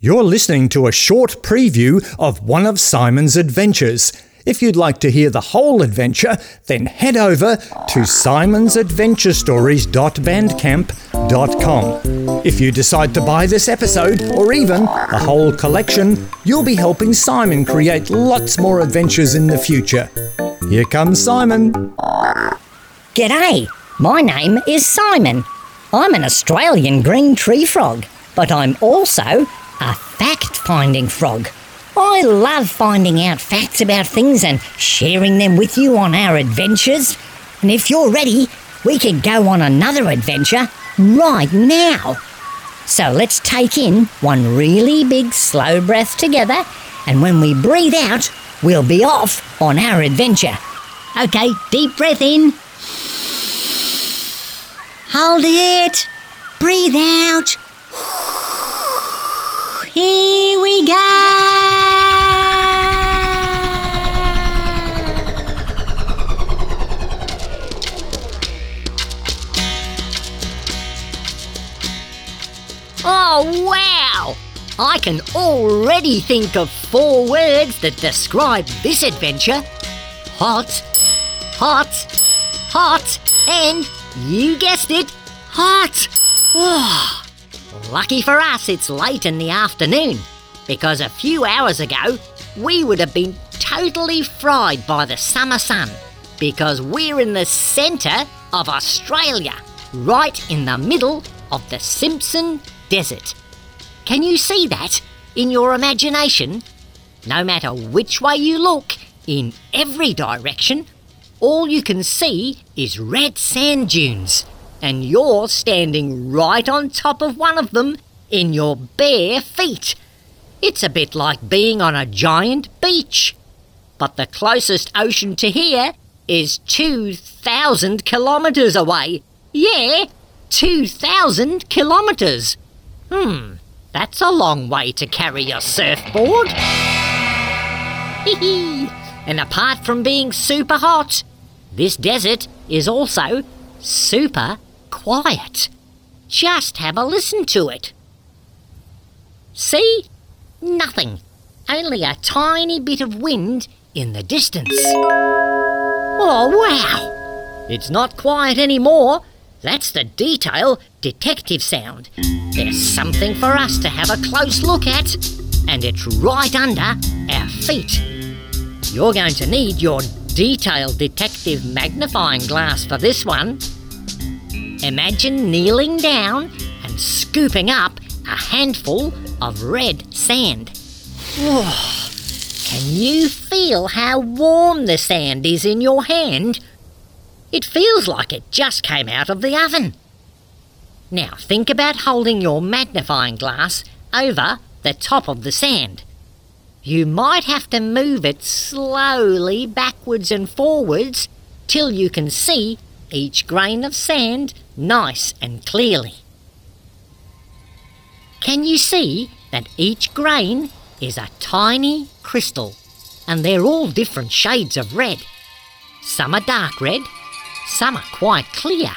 You're listening to a short preview of one of Simon's adventures. If you'd like to hear the whole adventure, then head over to simonsadventurestories.bandcamp.com. If you decide to buy this episode, or even the whole collection, you'll be helping Simon create lots more adventures in the future. Here comes Simon. G'day, my name is Simon. I'm an Australian green tree frog, but I'm also a fact finding frog. I love finding out facts about things and sharing them with you on our adventures. And if you're ready, we can go on another adventure right now. So let's take in one really big slow breath together, and when we breathe out, we'll be off on our adventure. Okay, deep breath in. Hold it. Breathe out. Here we go. Oh, wow! I can already think of four words that describe this adventure hot, hot, hot, and you guessed it, hot! Oh, lucky for us, it's late in the afternoon because a few hours ago we would have been totally fried by the summer sun because we're in the centre of Australia, right in the middle of the Simpson Desert. Can you see that in your imagination? No matter which way you look, in every direction, all you can see is red sand dunes, and you're standing right on top of one of them in your bare feet. It's a bit like being on a giant beach. But the closest ocean to here is 2,000 kilometres away. Yeah, 2,000 kilometres. Hmm, that's a long way to carry your surfboard. and apart from being super hot, this desert is also super quiet. Just have a listen to it. See? Nothing. Only a tiny bit of wind in the distance. Oh, wow! It's not quiet anymore. That's the detail detective sound. There's something for us to have a close look at, and it's right under our feet. You're going to need your detail detective magnifying glass for this one. Imagine kneeling down and scooping up a handful of red sand. Oh, can you feel how warm the sand is in your hand? It feels like it just came out of the oven. Now think about holding your magnifying glass over the top of the sand. You might have to move it slowly backwards and forwards till you can see each grain of sand nice and clearly. Can you see that each grain is a tiny crystal and they're all different shades of red? Some are dark red, some are quite clear,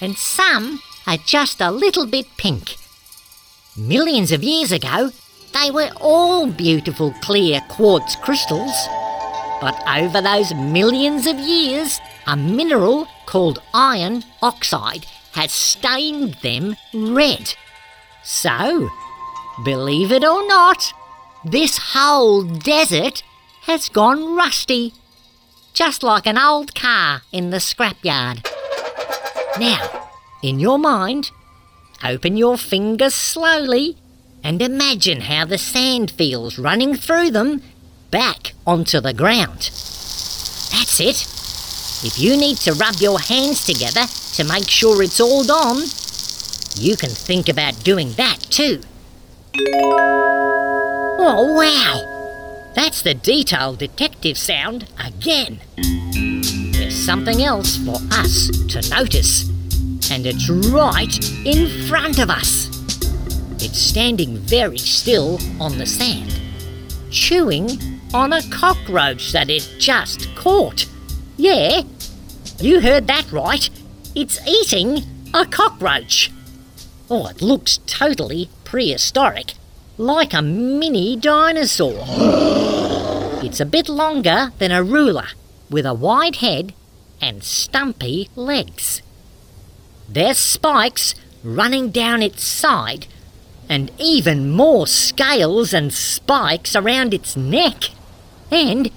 and some are just a little bit pink. Millions of years ago, they were all beautiful clear quartz crystals. But over those millions of years, a mineral called iron oxide has stained them red. So, believe it or not, this whole desert has gone rusty just like an old car in the scrapyard. Now, in your mind, open your fingers slowly and imagine how the sand feels running through them back onto the ground. That's it. If you need to rub your hands together to make sure it's all gone, you can think about doing that too. Oh, wow! That's the detail detective sound again. There's something else for us to notice, and it's right in front of us. It's standing very still on the sand, chewing on a cockroach that it just caught. Yeah, you heard that right. It's eating a cockroach. Oh, it looks totally prehistoric like a mini dinosaur. It's a bit longer than a ruler, with a wide head and stumpy legs. There's spikes running down its side, and even more scales and spikes around its neck. And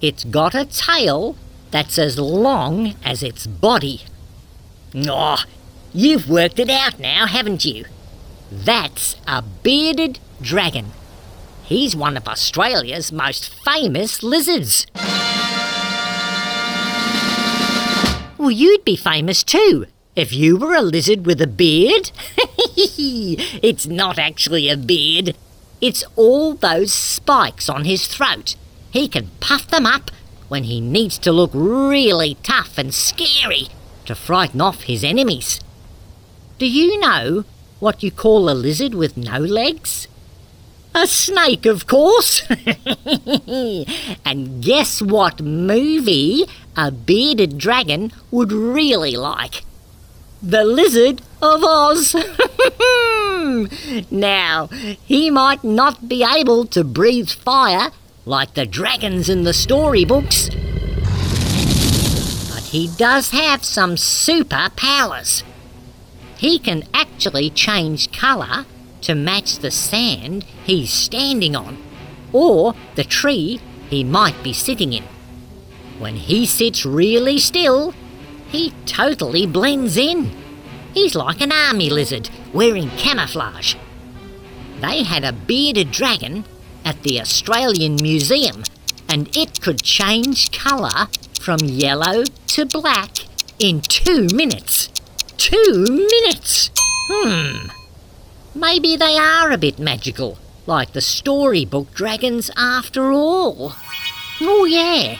it's got a tail that's as long as its body. Oh, you've worked it out now, haven't you? That's a bearded dragon. He's one of Australia's most famous lizards. Well, you'd be famous too if you were a lizard with a beard. it's not actually a beard, it's all those spikes on his throat. He can puff them up when he needs to look really tough and scary to frighten off his enemies. Do you know what you call a lizard with no legs? A snake, of course. and guess what movie a bearded dragon would really like? The Lizard of Oz. now, he might not be able to breathe fire like the dragons in the storybooks, but he does have some super powers. He can actually change colour to match the sand he's standing on, or the tree he might be sitting in. When he sits really still, he totally blends in. He's like an army lizard wearing camouflage. They had a bearded dragon at the Australian Museum, and it could change colour from yellow to black in two minutes. Two minutes! Hmm. Maybe they are a bit magical, like the storybook dragons after all. Oh, yeah.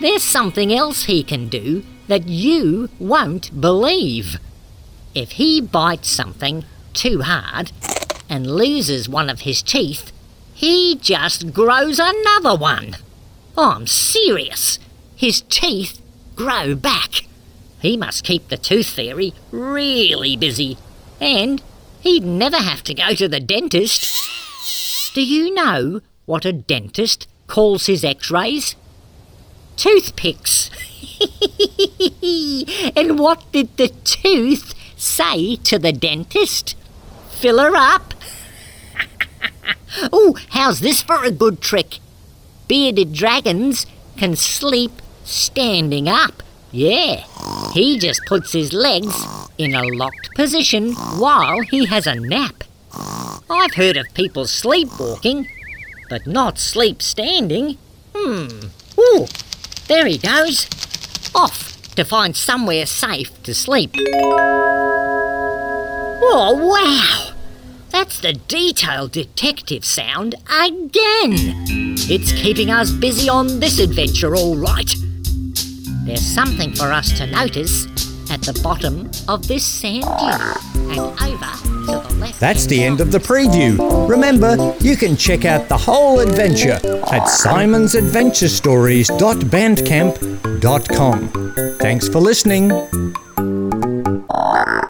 There's something else he can do that you won't believe. If he bites something too hard and loses one of his teeth, he just grows another one. I'm serious. His teeth grow back. He must keep the tooth fairy really busy. And he'd never have to go to the dentist. Do you know what a dentist calls his x rays? Toothpicks. and what did the tooth say to the dentist? Fill her up. Oh, how's this for a good trick? Bearded dragons can sleep standing up. Yeah, he just puts his legs in a locked position while he has a nap. I've heard of people sleepwalking, but not sleep standing. Hmm. Ooh, there he goes. Off to find somewhere safe to sleep. Oh, wow! That's the detailed detective sound again! It's keeping us busy on this adventure, all right. There's something for us to notice at the bottom of this sand dune and over to the left. That's the end of the preview. Remember, you can check out the whole adventure at simonsadventurestories.bandcamp.com. Thanks for listening.